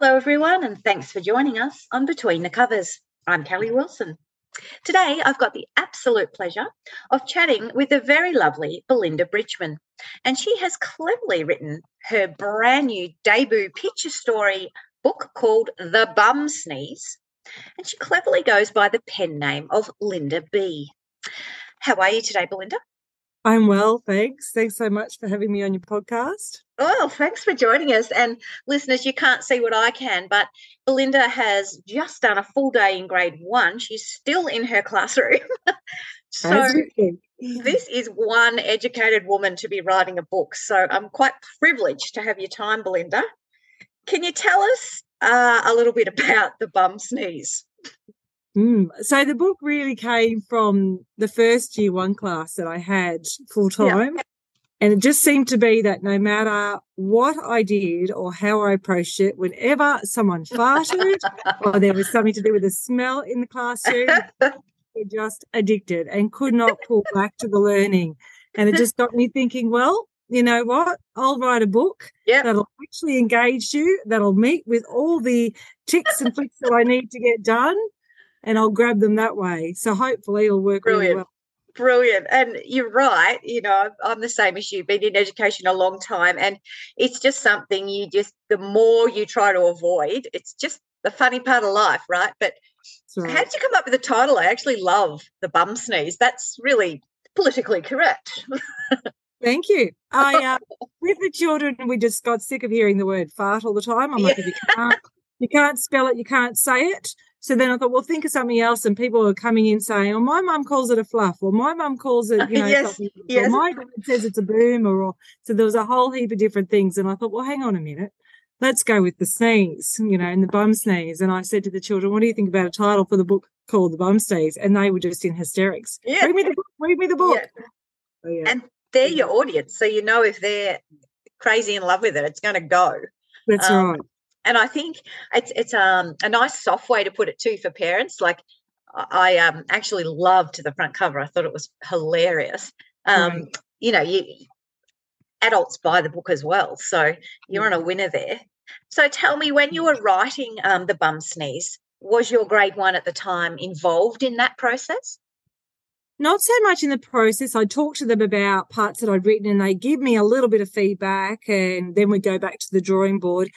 Hello, everyone, and thanks for joining us on Between the Covers. I'm Kelly Wilson. Today, I've got the absolute pleasure of chatting with the very lovely Belinda Bridgman, and she has cleverly written her brand new debut picture story book called The Bum Sneeze, and she cleverly goes by the pen name of Linda Be. How are you today, Belinda? I'm well, thanks. Thanks so much for having me on your podcast. Oh, thanks for joining us. And listeners, you can't see what I can, but Belinda has just done a full day in grade one. She's still in her classroom. so this is one educated woman to be writing a book. So I'm quite privileged to have your time, Belinda. Can you tell us uh, a little bit about the bum sneeze? Mm. So the book really came from the first year one class that I had full time. Yeah. And it just seemed to be that no matter what I did or how I approached it, whenever someone farted or there was something to do with the smell in the classroom, were just addicted and could not pull back to the learning. And it just got me thinking, well, you know what? I'll write a book yep. that'll actually engage you, that'll meet with all the ticks and flicks that I need to get done and I'll grab them that way. So hopefully it'll work Brilliant. really well. Brilliant. And you're right. You know, I'm the same as you, been in education a long time. And it's just something you just, the more you try to avoid, it's just the funny part of life, right? But right. how did you come up with the title? I actually love the bum sneeze. That's really politically correct. Thank you. I uh, with the children, we just got sick of hearing the word fart all the time. I'm like, yeah. if you can't, you can't spell it, you can't say it. So then I thought, well, think of something else. And people are coming in saying, oh, my mum calls it a fluff, or my mum calls it, you know, yes, yes. or my dad says it's a boom, or, or so there was a whole heap of different things. And I thought, well, hang on a minute. Let's go with the sneeze, you know, and the bum sneeze. And I said to the children, what do you think about a title for the book called The Bum Sneeze? And they were just in hysterics. Yeah. Read me the book. Read me the book. Yeah. Oh, yeah. And they're your audience. So you know if they're crazy in love with it, it's going to go. That's um, right and I think it's it's um a nice soft way to put it too for parents. Like I um actually loved the front cover. I thought it was hilarious. Um, right. you know, you adults buy the book as well, so you're on a winner there. So tell me, when you were writing um, the bum sneeze, was your grade one at the time involved in that process? Not so much in the process. I talk to them about parts that I'd written and they give me a little bit of feedback and then we go back to the drawing board.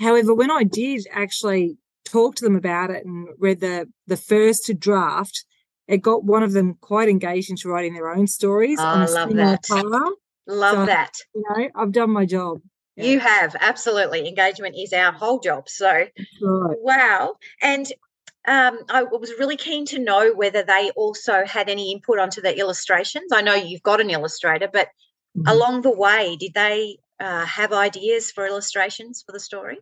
However, when I did actually talk to them about it and read the the first draft, it got one of them quite engaged into writing their own stories. Oh, I love that. Love so, that. You know, I've done my job. Yeah. You have absolutely. Engagement is our whole job. So, right. wow. And um, I was really keen to know whether they also had any input onto the illustrations. I know you've got an illustrator, but mm-hmm. along the way, did they uh, have ideas for illustrations for the story?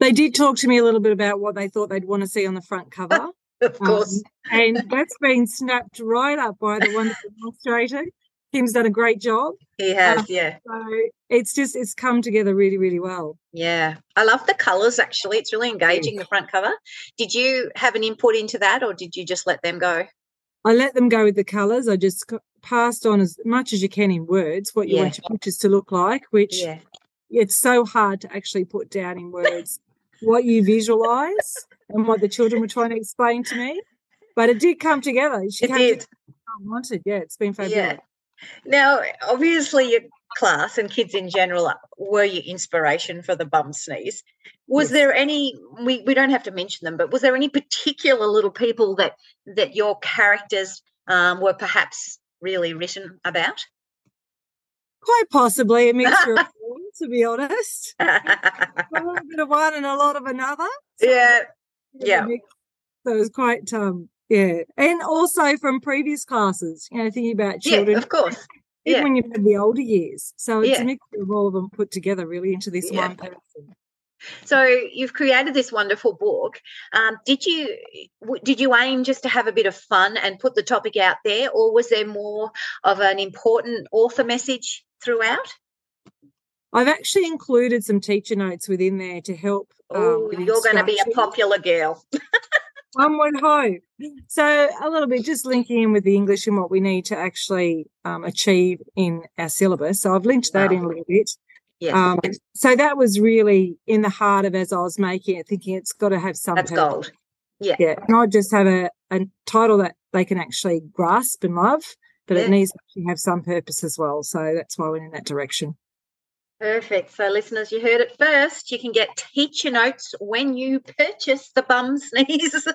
They did talk to me a little bit about what they thought they'd want to see on the front cover. of course. Um, and that's been snapped right up by the wonderful illustrator. Tim's done a great job. He has, uh, yeah. So it's just it's come together really, really well. Yeah. I love the colours actually. It's really engaging the front cover. Did you have an input into that or did you just let them go? I let them go with the colours. I just passed on as much as you can in words what you yeah. want your pictures to look like, which yeah. it's so hard to actually put down in words what you visualize and what the children were trying to explain to me. But it did come together. She it did. Wanted. Yeah, it's been fabulous. Yeah. Now, obviously, your class and kids in general were your inspiration for the bum sneeze. Was yes. there any? We, we don't have to mention them, but was there any particular little people that that your characters um, were perhaps really written about? Quite possibly a mixture of all, to be honest. a little bit of one and a lot of another. So yeah, yeah. So it was quite um Yeah. And also from previous classes, you know, thinking about children. Yeah, of course. Even Yeah. when you've had the older years. So it's Yeah. a mixture of all of them put together really into this Yeah. one person. So you've created this wonderful book. Um, did you did you aim just to have a bit of fun and put the topic out there, or was there more of an important author message throughout? I've actually included some teacher notes within there to help. um, Oh, with you're going to be a popular girl. One would hope. So a little bit just linking in with the English and what we need to actually um, achieve in our syllabus. So I've linked that in a little bit. Yes, Um, so that was really in the heart of as I was making it, thinking it's got to have some. that's purpose. gold. Yeah. Yeah, not just have a, a title that they can actually grasp and love, but Yeah. it needs to have some purpose as well. So that's why I went in that direction. Perfect. So, listeners, you heard it first. You can get teacher notes when you purchase the bum sneeze.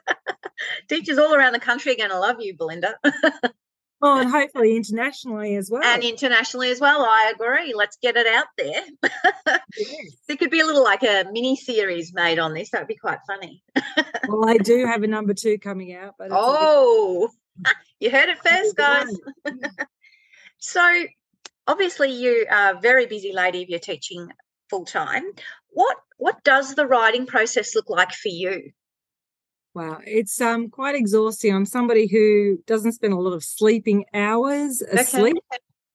Teachers all around the country are going to love you, Belinda, Oh, and hopefully internationally as well. and internationally as well. I agree. Let's get it out there. Yes. There could be a little like a mini series made on this. That'd be quite funny. Well, I do have a number two coming out, but it's a bit- Oh, you heard it first, guys. So, obviously, you are a very busy lady if you're teaching full time. What what does the writing process look like for you? Wow, it's um quite exhausting. I'm somebody who doesn't spend a lot of sleeping hours asleep.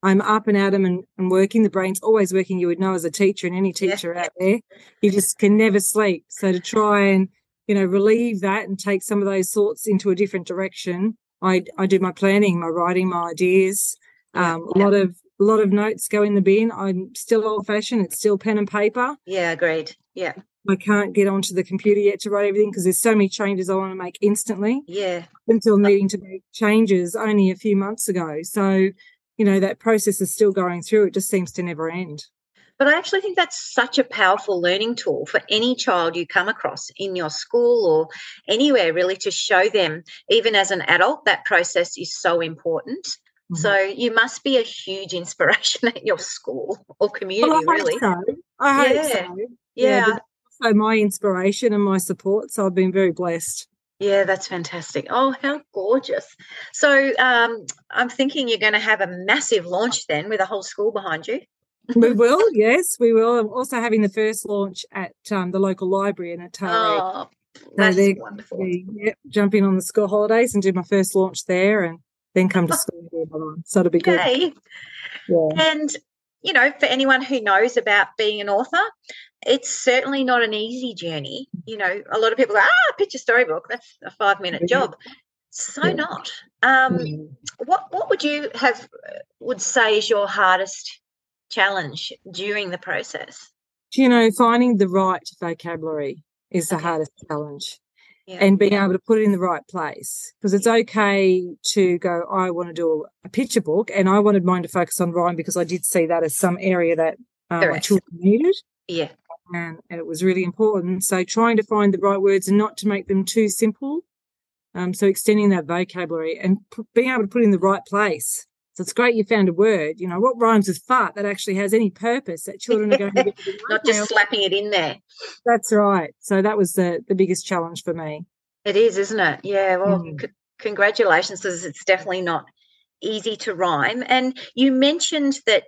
I'm up and at 'em and, and working. The brain's always working. You would know as a teacher and any teacher out there, you just can never sleep. So to try and you know relieve that and take some of those thoughts into a different direction, I I do my planning, my writing, my ideas. Um, yeah. a lot of a lot of notes go in the bin. I'm still old fashioned. It's still pen and paper. Yeah, agreed. Yeah, I can't get onto the computer yet to write everything because there's so many changes I want to make instantly yeah, until uh needing to make changes only a few months ago. So, you know, that process is still going through. It just seems to never end. But I actually think that's such a powerful learning tool for any child you come across in your school or anywhere, really, to show them, even as an adult, that process is so important. Mm-hmm. So you must be a huge inspiration at your school or community, Well, I hope really. so. I hope Yeah. so. Yeah, but also my inspiration and my support. So I've been very blessed. yeah, that's fantastic. Oh, how gorgeous. So um, I'm thinking you're going to have a massive launch then with a whole school behind you. we will, yes, we will. I'm also having the first launch at um, the local library in Atari. Oh, that's they're wonderful. Yep, jump in on the school holidays and do my first launch there and then come to school. other one. So it'll be good. Yay. Yeah. And, you know, for anyone who knows about being an author, it's certainly not an easy journey. You know, a lot of people go, ah, pitch a storybook. That's a five minute Yeah. job. So Yeah. not. Um, what what would you have would say is your hardest challenge during the process? you know, finding the right vocabulary is the Okay. hardest challenge Yeah. and being able to put it in the right place. Because it's okay to go, I want to do a picture book and I wanted mine to focus on rhyme because I did see that as some area that uh, my children needed. yeah. And, and it was really important. So trying to find the right words and not to make them too simple. Um, so extending that vocabulary and p- being able to put it in the right place. So it's great you found a word. You know what rhymes with fart that actually has any purpose that children are going to get. Not just slapping it in there. That's right. So that was the the biggest challenge for me. It is, isn't it? Yeah. Well, Mm. c- congratulations, because it's definitely not easy to rhyme. And you mentioned that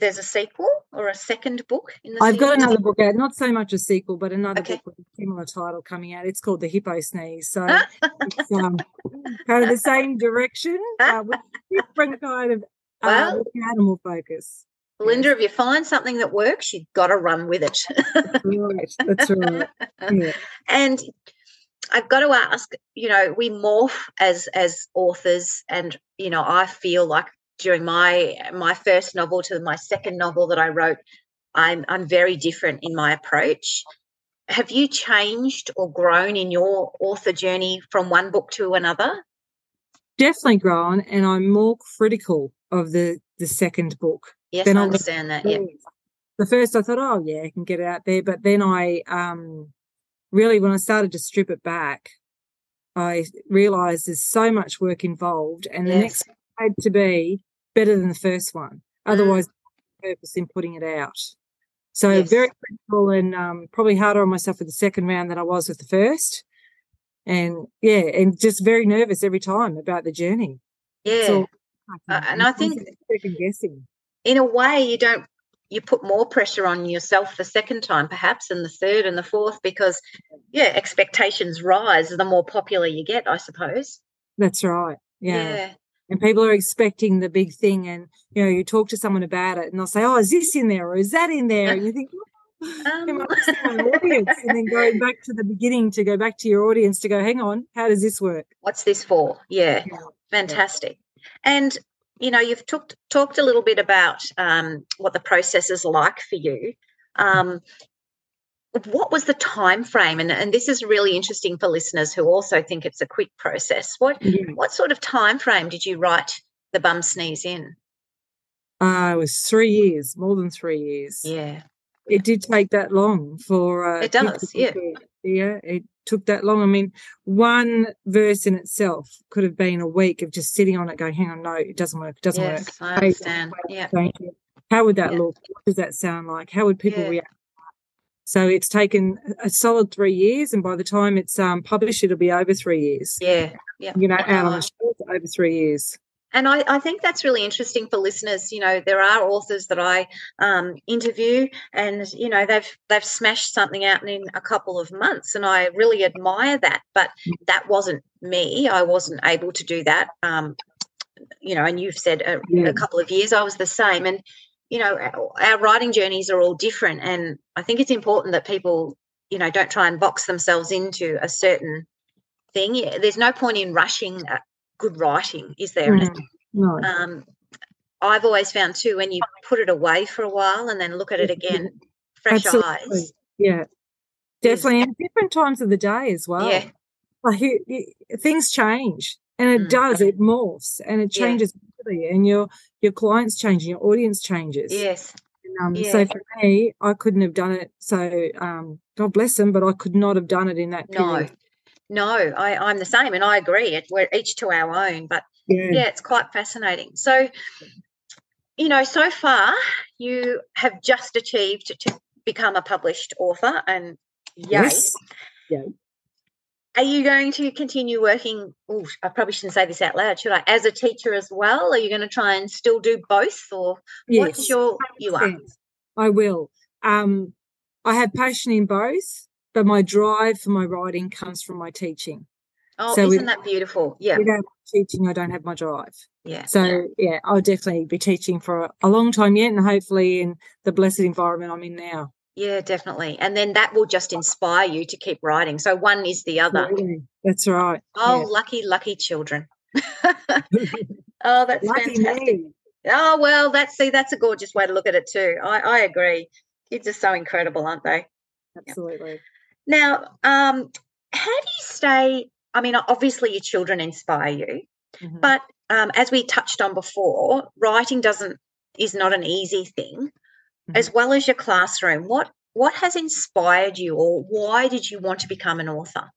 there's a sequel or a second book in the I've got another book out, not so much a sequel, but another Okay. book with a similar title coming out. It's called The Hippo Sneeze. So it's um, kind of the same direction, uh, with different kind of uh, Well- animal focus. Linda, if you find something that works, you've got to run with it. Right, that's right. Yeah. and I've got to ask, you know, we morph as as authors, and you know, I feel like during my my first novel to my second novel that I wrote, I'm I'm very different in my approach. Have you changed or grown in your author journey from one book to another? Definitely grown, and I'm more critical of the the second book. Yes, Then I understand that. Yeah, The first I thought, oh yeah, I can get it out there. But then I um really when I started to strip it back, I realized there's so much work involved and the next had to be better than the first one. Otherwise purpose in putting it out. So Yes. very critical and um, probably harder on myself with the second round than I was with the first. and yeah, and just very nervous every time about the journey. Yeah, So, Uh, and I think- second guessing. in a way, you don't you put more pressure on yourself the second time, perhaps, and the third and the fourth, because yeah, expectations rise the more popular you get, I suppose. That's right. Yeah. yeah. And people are expecting the big thing, and you know, you talk to someone about it, and they'll say, "Oh, is this in there or is that in there?" And you think, Um, missing my audience? And then going back to the beginning to go back to your audience to go, hang on, how does this work? what's this for? Yeah, Yeah. fantastic. And you know, you've talked talked a little bit about um, what the process is like for you. Um, what was the time frame? And and this is really interesting for listeners who also think it's a quick process. What Yeah. what sort of time frame did you write the bum sneeze in? Uh, it was three years, more than three years. Yeah, It did take that long for uh, It does, yeah. yeah, it took that long. I mean, one verse in itself could have been a week of just sitting on it, going, "Hang on, no, it doesn't work. It doesn't work." I understand. Yeah, How would that Yeah. look? What does that sound like? How would people Yeah. react? So it's taken a solid three years, and by the time it's um, published, it'll be over three years. yeah, yeah. You know, out on the shelf over three years. And I, I think that's really interesting for listeners. You know, there are authors that I um, interview, and you know they've they've smashed something out in a couple of months, and I really admire that. But that wasn't me. I wasn't able to do that. Um, you know, and you've said a, Yeah. a couple of years I was the same, and you know, our, writing journeys are all different, and I think it's important that people, you know, don't try and box themselves into a certain thing. There's no point in rushing good writing, is there? Mm, no. um, I've always found too when you put it away for a while and then look at it again, fresh Absolutely. eyes. Yeah, definitely. And different times of the day as well. Yeah, Like you, you- things change, and it Mm. does. It morphs, and it Yeah. changes. quickly, And your your clients change, and your audience changes. yes, And, um, Yeah. So for me, I couldn't have done it. So um, God bless them, but I could not have done it in that no, period. no, I, I'm the same, and I agree. It, we're each to our own, but Yeah. yeah, it's quite fascinating. So, you know, so far you have just achieved to become a published author, and yay. Yes. Are you going to continue working? Oh, I probably shouldn't say this out loud, should I? As a teacher as well? Are you going to try and still do both, or what's your you are? I will. Um, I have passion in both, but my drive for my writing comes from my teaching. Oh, So isn't with- that beautiful? Yeah, Without teaching, I don't have my drive. yeah. So yeah, I'll definitely be teaching for a long time yet, and hopefully in the blessed environment I'm in now. Yeah, definitely. And then that will just inspire you to keep writing. So one is the other. That's right. Oh, lucky, lucky children. oh, that's Lucky fantastic. me. Oh, well, that's see, that's a gorgeous way to look at it too. I, I agree. Kids are so incredible, aren't they? Absolutely. Now, um, how do you stay? I mean, obviously your children inspire you, Mhm. but um, as we touched on before, writing doesn't is not an easy thing. As well as your classroom, what what has inspired you, or why did you want to become an author?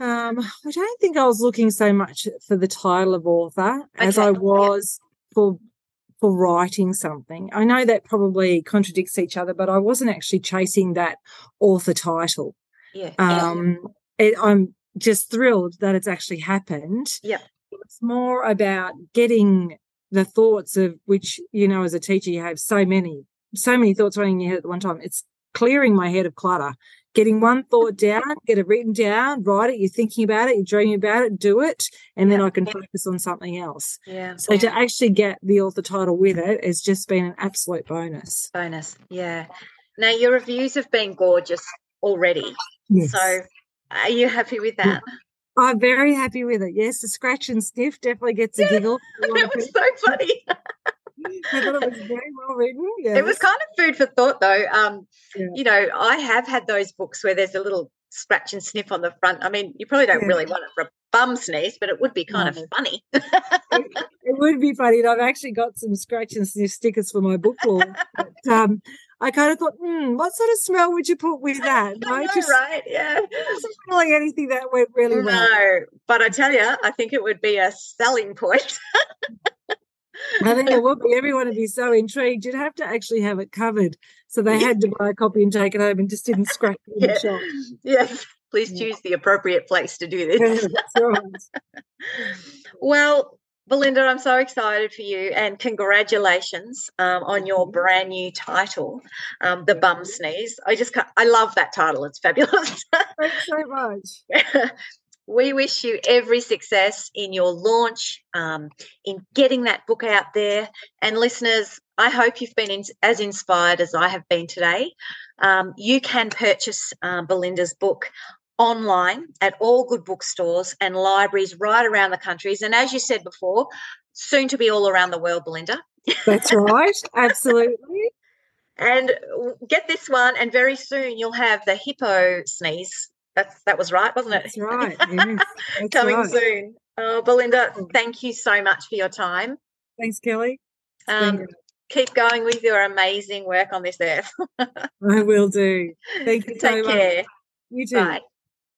Um, I don't think I was looking so much for the title of author as Okay, I yeah. was for for writing something. I know that probably contradicts each other, but I wasn't actually chasing that author title. Yeah, Um, it, I'm just thrilled that it's actually happened. Yeah. It's more about getting the thoughts of which, you know, as a teacher, you have so many, so many thoughts running in your head at one time. It's clearing my head of clutter, getting one thought down, get it written down, write it, you're thinking about it, you're dreaming about it, do it, and then. I can focus on something else. yeah. So to actually get the author title with it has just been an absolute bonus. bonus. Yeah. Now your reviews have been gorgeous already. Yes. So are you happy with that? I'm very happy with it. Yes, the scratch and sniff definitely gets a Yeah, giggle. It was so funny. I thought it was very well written. Yes. It was kind of food for thought though. Um, Yeah. you know, I have had those books where there's a little scratch and sniff on the front. I mean, you probably don't Yeah. really want it for a bum sneeze, but it would be kind No. of funny. it would be funny. And I've actually got some scratch and sniff stickers for my book lawn. but, um, I kind of thought, hmm, what sort of smell would you put with that? I know, just right? Yeah. wasn't anything that went really well. No, but I tell you, I think it would be a selling point. I think it would be. Everyone would be so intrigued. You'd have to actually have it covered. So they had to buy a copy and take it home and just didn't scratch it in Yeah. the shop. yes, Please choose the appropriate place to do this. Well, Belinda, I'm so excited for you and congratulations um, on your brand new title, um, The Bum Sneeze. I just, can't, I love that title. It's fabulous. Thanks so much. we wish you every success in your launch, um, in getting that book out there. And listeners, I hope you've been in, as inspired as I have been today. Um, you can purchase um, Belinda's book online at all good bookstores and libraries right around the countries. And as you said before, soon to be all around the world, Belinda. That's right. Absolutely. And get this one, and very soon you'll have the hippo sneeze. That's that was right, wasn't it? That's right. Yes, that's Coming right. soon. Oh, Belinda, thank you so much for your time. Thanks, Kelly. Um, keep going with your amazing work on this earth. I will do. Thank you so Take much. care. You too. Bye.